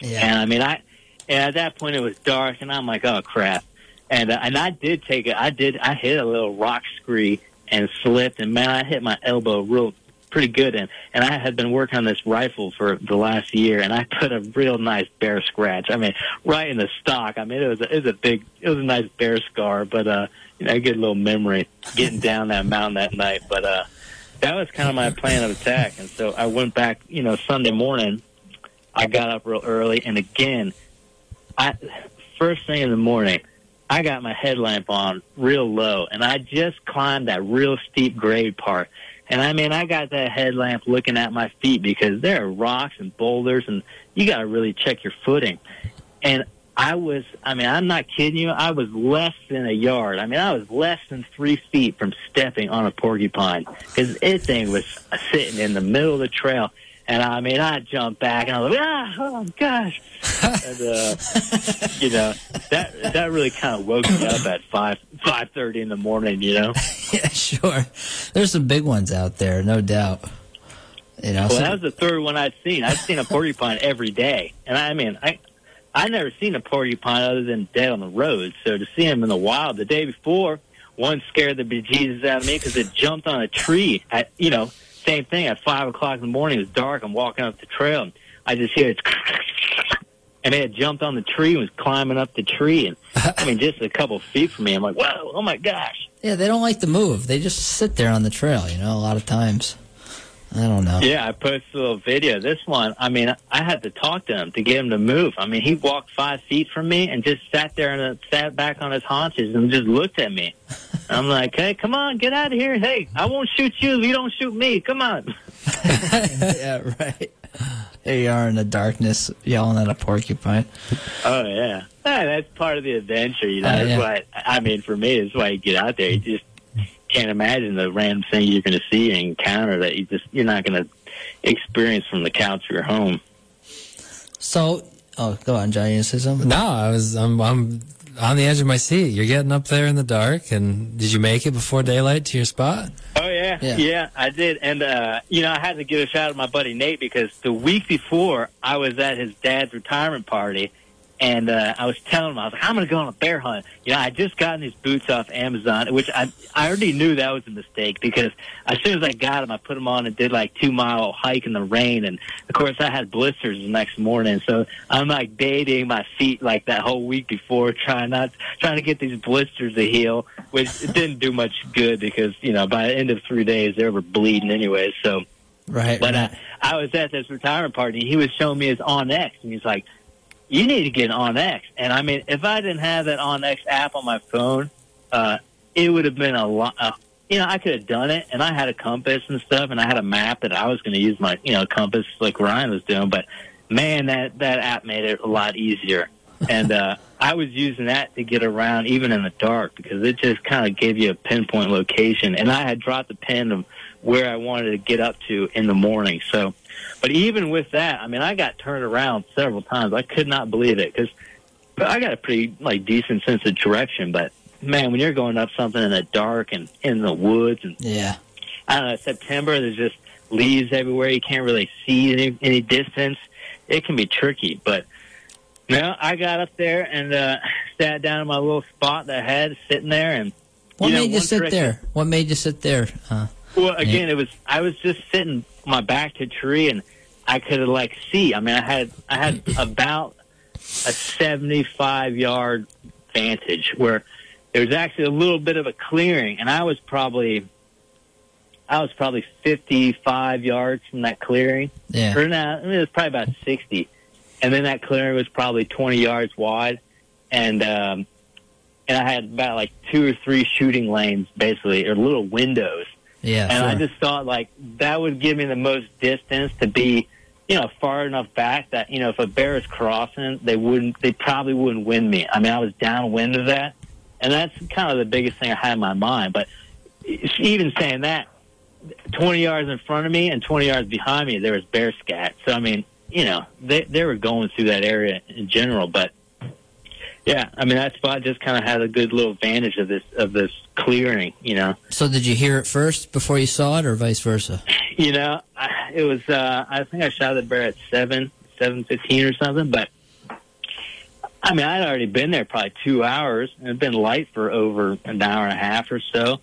Yeah. and I mean, I and at that point it was dark, and I'm like, oh crap. And uh, and I did take it. I did. I hit a little rock scree and slipped, and man, I hit my elbow real pretty good. And and I had been working on this rifle for the last year, and I put a real nice bear scratch. I mean, right in the stock. I mean, it was a, it was a big, it was a nice bear scar. But uh, you know, I get a little memory getting down that mountain that night. But uh, that was kind of my plan of attack, and so I went back. You know, Sunday morning. I got up real early, and again, I first thing in the morning, I got my headlamp on real low, and I just climbed that real steep grade part. And I mean, I got that headlamp looking at my feet because there are rocks and boulders, and you got to really check your footing. And I was, I mean, I'm not kidding you. I was less than a yard. I mean, I was less than three feet from stepping on a porcupine because it thing was sitting in the middle of the trail. And I mean, I jumped back and I was like, ah, oh gosh. and, uh, you know, that, that really kind of woke me up at five, five thirty in the morning, you know? yeah, sure. There's some big ones out there, no doubt. You know, Well, so- that was the third one I'd seen. I'd seen a porcupine every day, and I mean, I I never seen a porcupine other than dead on the road. So to see him in the wild the day before, one scared the bejesus out of me because it jumped on a tree. At you know, same thing at five o'clock in the morning. It was dark. I'm walking up the trail. And I just hear it, and it had jumped on the tree and was climbing up the tree, and I mean, just a couple feet from me. I'm like, whoa, oh my gosh. Yeah, they don't like to move. They just sit there on the trail. You know, a lot of times. I don't know. Yeah, I posted a little video. This one, I mean, I had to talk to him to get him to move. I mean, he walked five feet from me and just sat there and sat back on his haunches and just looked at me. I'm like, hey, come on, get out of here. Hey, I won't shoot you if you don't shoot me. Come on. yeah, right. There you are in the darkness yelling at a porcupine. Oh, yeah. yeah that's part of the adventure, you know. Uh, that's yeah. why, I mean, for me, that's why you get out there. You just can't imagine the random thing you're going to see and encounter that you just, you're not going to experience from the couch of your home. So, oh, go on, Johnny, You gonna say something? No, I was I'm I'm on the edge of my seat. You're getting up there in the dark, and did you make it before daylight to your spot? Oh yeah, Yeah. yeah, I did, and uh, you know I had to give a shout out to my buddy Nate because the week before I was at his dad's retirement party, and uh, I was telling him I was like I'm going to go on a bear hunt. You know I had just gotten these boots off Amazon, which I I already knew that was a mistake because as soon as I got them, I put them on and did like two mile hike in the rain, and of course I had blisters the next morning, so I'm like babying my feet like that whole week before, trying not trying to get these blisters to heal, which it didn't do much good because you know by the end of three days they were bleeding anyway. So, Right. but uh, right. I was at this retirement party, and he was showing me his OnX, and he's like, "You need to get an OnX." And I mean, if I didn't have that OnX app on my phone, uh, it would have been a lot. Uh, you know, I could have done it, and I had a compass and stuff, and I had a map that I was going to use my, you know, compass like Ryan was doing. But man, that that app made it a lot easier. and uh, I was using that to get around even in the dark because it just kind of gave you a pinpoint location. And I had dropped the pin of where I wanted to get up to in the morning. So, but even with that, I mean, I got turned around several times. I could not believe it because I got a pretty like decent sense of direction. But man, when you're going up something in the dark and in the woods and yeah. I don't know, September, there's just leaves everywhere. You can't really see any, any distance. It can be tricky, but no, I got up there and uh, sat down in my little spot that I had sitting there. And What you know, made you sit trick- there? What made you sit there? Uh, Well, again, it was I was just sitting my back to tree and I could like see. I mean, I had I had about a 75 yard vantage where there was actually a little bit of a clearing, and I was probably I was probably 55 yards from that clearing. yeah. Or not, I mean, it was probably about 60. And then that clearing was probably 20 yards wide. And, um, and I had about like two or three shooting lanes, basically, or little windows. Yeah. And I just thought like that would give me the most distance to be, you know, far enough back that, you know, if a bear is crossing, they wouldn't, they probably wouldn't win me. I mean, I was downwind of that. And that's kind of the biggest thing I had in my mind. But even saying that, 20 yards in front of me and 20 yards behind me, there was bear scat. So, I mean, you know, they, they were going through that area in general. But yeah, I mean, that spot just kind of had a good little advantage of this, of this clearing, you know. so did you hear it first before you saw it, or vice versa? You know, I, it was. Uh, I think I shot the bear at seven, seven fifteen or something. But I mean, I'd already been there probably two hours, and it'd been light for over an hour and a half or so.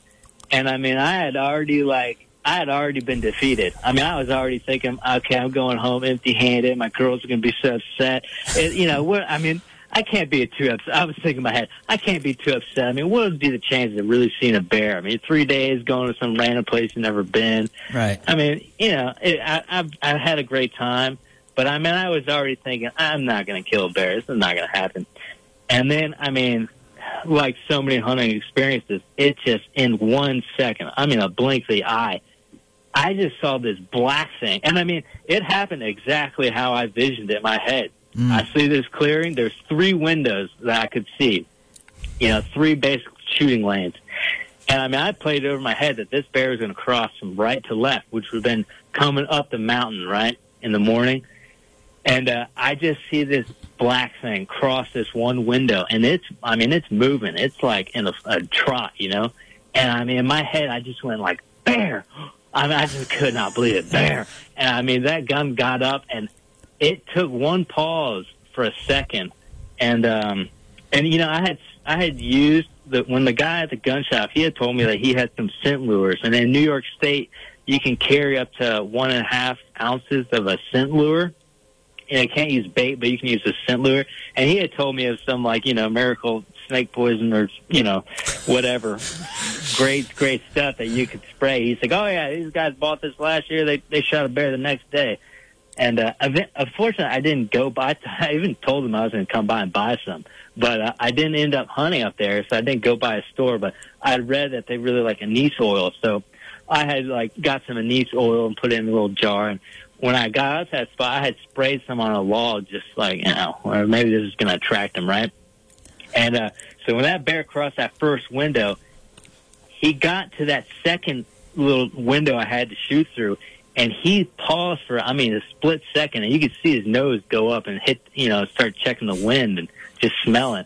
And I mean, I had already like. I had already been defeated. I mean, I was already thinking, okay, I'm going home empty-handed. My girls are going to be so upset. It, you know, what? I mean, I can't be too upset. I was thinking in my head, I can't be too upset. I mean, what would be the chances of really seeing a bear? I mean, three days going to some random place you've never been. Right. I mean, you know, it, I, I've I've had a great time, but I mean, I was already thinking I'm not going to kill a bear. This is not going to happen. And then, I mean, like so many hunting experiences, it just in one second. I mean, a blink of the eye. I just saw this black thing, and I mean, it happened exactly how I visioned it in my head. Mm. I see this clearing. There's three windows that I could see. You know, three basic shooting lanes. And I mean, I played over my head that this bear was going to cross from right to left, which would have been coming up the mountain, right, in the morning. And uh, I just see this black thing cross this one window, and it's, I mean, it's moving. It's like in a, a trot, you know? And I mean, in my head, I just went like, bear! I mean, I just could not believe it, bear! And I mean, that gun got up, and it took one pause for a second. And, um, and you know, I had, I had used the, when the guy at the gun shop, he had told me that he had some scent lures, and in New York State, you can carry up to one and a half ounces of a scent lure you know, can't use bait, but you can use a scent lure. And he had told me of some like you know miracle snake poison or you know whatever great great stuff that you could spray. He's like, oh yeah, these guys bought this last year. They they shot a bear the next day. And uh, unfortunately, I didn't go by. I even told them I was going to come by and buy some, but uh, I didn't end up hunting up there, so I didn't go by a store. But I read that they really like anise oil, so I had like got some anise oil and put it in a little jar. And when I got out that spot, I had sprayed some on a log, just like you know, or maybe this is going to attract them, right? And uh, so when that bear crossed that first window, he got to that second little window I had to shoot through, and he paused for I mean a split second, and you could see his nose go up and hit, you know, start checking the wind and just smelling.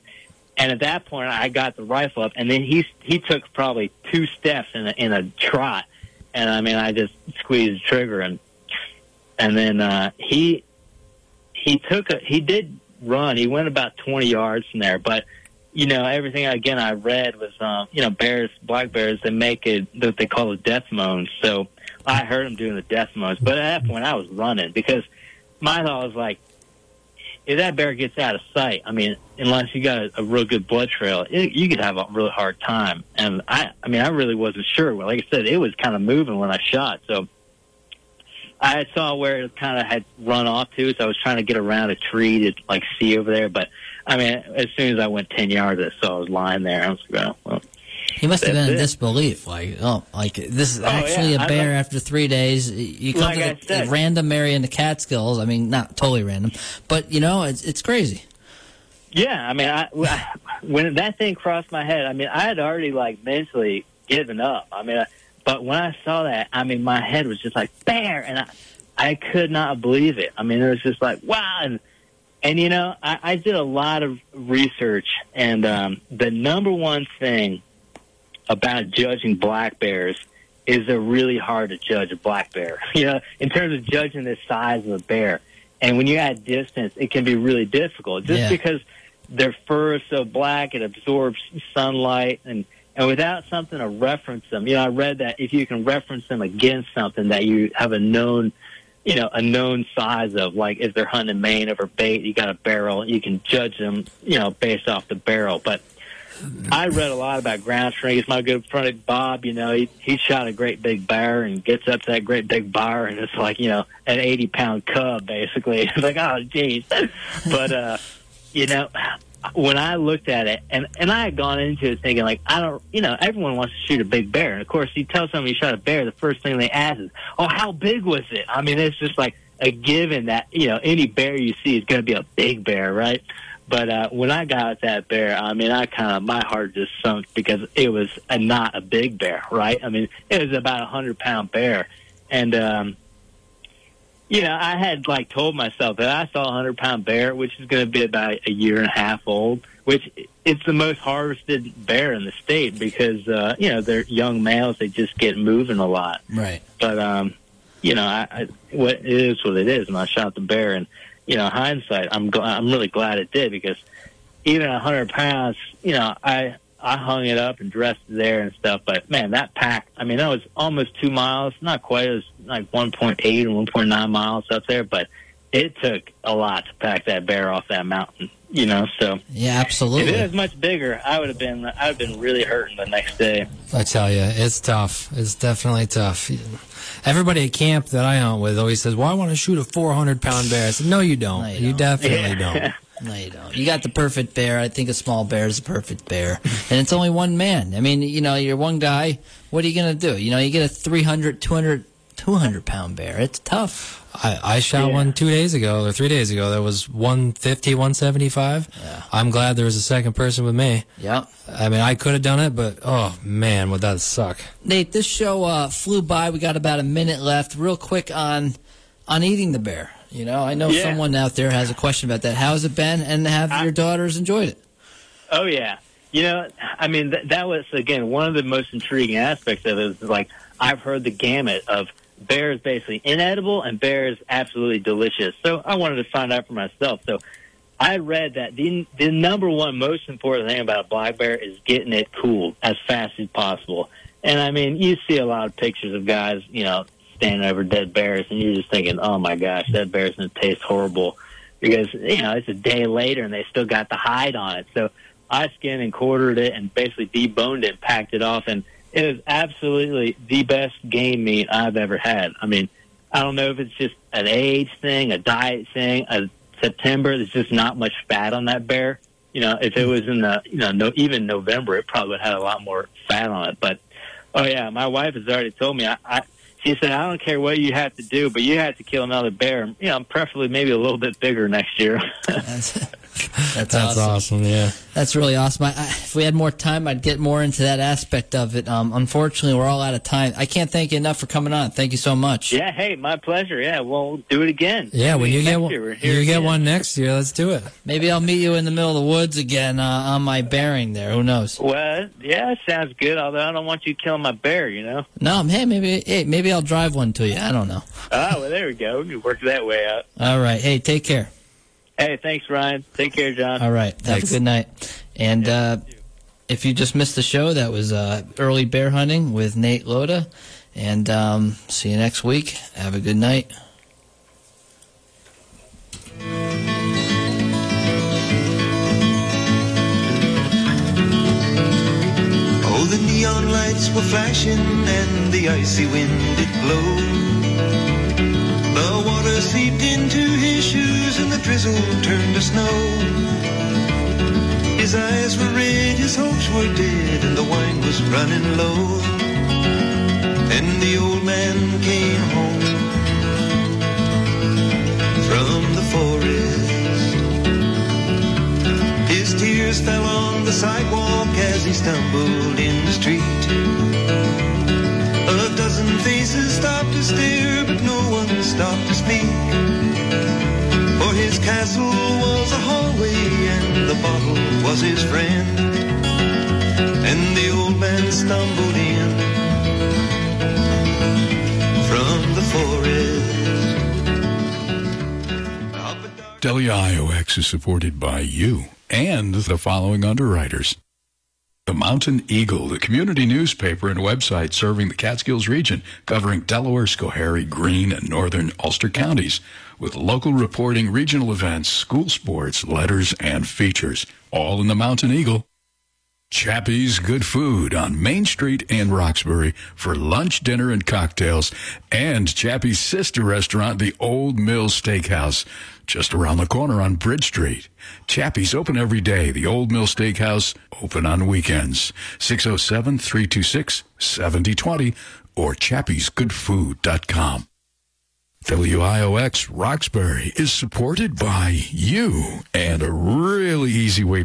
And at that point, I got the rifle up, and then he he took probably two steps in a, in a trot, and I mean I just squeezed the trigger, and and then uh, he he took a he did run. He went about twenty yards from there, but you know, everything again I read was, um, you know, bears, black bears, they make it what they call a death moan. So I heard him doing the death moans, but at that point I was running because my thought was like, if that bear gets out of sight, I mean, unless you got a, real good blood trail, it, you could have a really hard time. And I, I mean, I really wasn't sure. Like I said, it was kind of moving when I shot, so I saw where it kind of had run off to, so I was trying to get around a tree to like see over there, but I mean, as soon as I went 10 yards, I saw I was lying there. I was like, oh, well. He must have been in disbelief, like, oh, like this is oh, actually yeah. a bear like, after three days. You come like to the random area in the Catskills. I mean, not totally random, but you know, it's it's crazy. Yeah, I mean, I, when that thing crossed my head, I mean, I had already like mentally given up. I mean, but when I saw that, I mean, my head was just like bear, and I I could not believe it. I mean, it was just like wow, and and you know, I, I did a lot of research, and um, the number one thing about judging black bears is they're really hard to judge a black bear. You know, in terms of judging the size of a bear, and when you add distance, it can be really difficult. Just yeah. because their fur is so black, it absorbs sunlight, and and without something to reference them, you know, I read that if you can reference them against something that you have a known you know, a known size of like if they're hunting Maine over bait, you got a barrel, you can judge them, you know, based off the barrel. But I read a lot about ground trees. My good friend Bob, you know, he he shot a great big bear and gets up to that great big bear, and it's like, you know, an eighty pound cub basically. It's like, oh geez. but uh you know, when I looked at it, and and I had gone into it thinking like I don't, you know, everyone wants to shoot a big bear, and of course, you tell somebody you shot a bear, the first thing they ask is, "Oh, how big was it?" I mean, it's just like a given that you know any bear you see is going to be a big bear, right? But uh, when I got that bear, I mean, I kind of my heart just sunk because it was a, not a big bear, right? I mean, it was about a hundred pound bear, and um, you know, I had like told myself that I saw a hundred pound bear, which is going to be about a year and a half old, which it's the most harvested bear in the state because, uh, you know, they're young males. They just get moving a lot. Right. But, um, you know, I, I, what it is what it is. And I shot the bear and, you know, hindsight, I'm, gl- I'm really glad it did because even a hundred pounds, you know, I, I hung it up and dressed there and stuff. But man, that pack, I mean, that was almost two miles, not quite as like 1.8 and 1.9 miles up there, but it took a lot to pack that bear off that mountain, you know, so. Yeah, absolutely. If it was much bigger, I would have been, I would have been really hurting the next day. I tell you, it's tough. It's definitely tough. Everybody at camp that I hunt with always says, well, I want to shoot a 400 pound bear. I said, no, you don't. No, you, you don't. definitely yeah. don't. No, you don't. You got the perfect bear. I think a small bear is a perfect bear. And it's only one man. I mean, you know, you're one guy. What are you going to do? You know, you get a 300, 200, 200 pound bear. It's tough. I, I shot yeah. one two days ago or three days ago that was 150, 175. Yeah. I'm glad there was a second person with me. Yeah. I mean, I could have done it, but oh man, would that suck. Nate, this show uh, flew by. We got about a minute left. Real quick on on eating the bear. You know, I know yeah. someone out there has a question about that. How's it been? And have I, your daughters enjoyed it? Oh yeah. You know, I mean, th- that was again one of the most intriguing aspects of it. Is like I've heard the gamut of bears basically inedible and bears absolutely delicious. So I wanted to find out for myself. So I read that the the number one most important thing about a black bear is getting it cooled as fast as possible. And I mean, you see a lot of pictures of guys, you know, standing over dead bears, and you're just thinking, "Oh my gosh, that bear's gonna taste horrible." because you know it's a day later and they still got the hide on it. So I skinned and quartered it and basically deboned it packed it off, and it is absolutely the best game meat I've ever had. I mean, I don't know if it's just an age thing, a diet thing, a September. There's just not much fat on that bear. You know, if it was in the you know no, even November, it probably would have a lot more fat on it. But oh yeah, my wife has already told me I, I she said, I don't care what you have to do, but you have to kill another bear. You know, preferably maybe a little bit bigger next year. That's, that's, That's awesome. awesome. Yeah. That's really awesome. I, I, if we had more time, I'd get more into that aspect of it. Um, unfortunately, we're all out of time. I can't thank you enough for coming on. Thank you so much. yeah, hey, my pleasure. Yeah, we'll do it again. Yeah. When you get one, we're you here get one next year. Let's do it. Maybe I'll meet you in the middle of the woods again uh, on my bearing there. Who knows? Well, yeah, sounds good. Although I don't want you killing my bear. You know. No, hey, maybe hey, maybe I'll drive one to you. I don't know. Ah, well, there we go. We can work that way out. All right. Hey, take care. Hey, thanks, Ryan. Take care, John. All right. Have Thanks. a good night. And uh, if you just missed the show, that was uh, early bear hunting with Nate Loda. And um, see you next week. Have a good night. Oh, the neon lights were flashing and the icy wind did blow. The water seeped into his shoes and the drizzle turned to snow. His eyes were red, his hopes were dead, and the wine was running low. And the old man came home from the forest. His tears fell on the sidewalk as he stumbled in the street. Faces stopped to stare, but no one stopped to speak. For his castle was a hallway and the bottle was his friend. And the old man stumbled in from the forest. WIOX is supported by you and the following underwriters. Mountain Eagle, the community newspaper and website serving the Catskills region, covering Delaware, Schoharie, Greene, and northern Ulster counties, with local reporting, regional events, school sports, letters, and features, all in the Mountain Eagle. Chappie's Good Food on Main Street in Roxbury for lunch, dinner, and cocktails, and Chappie's sister restaurant, the Old Mill Steakhouse, just around the corner on Bridge Street. Chappie's open every day. The Old Mill Steakhouse open on weekends. 607-326-7020 or chappiesgoodfood.com. WIOX Roxbury is supported by you and a really easy way to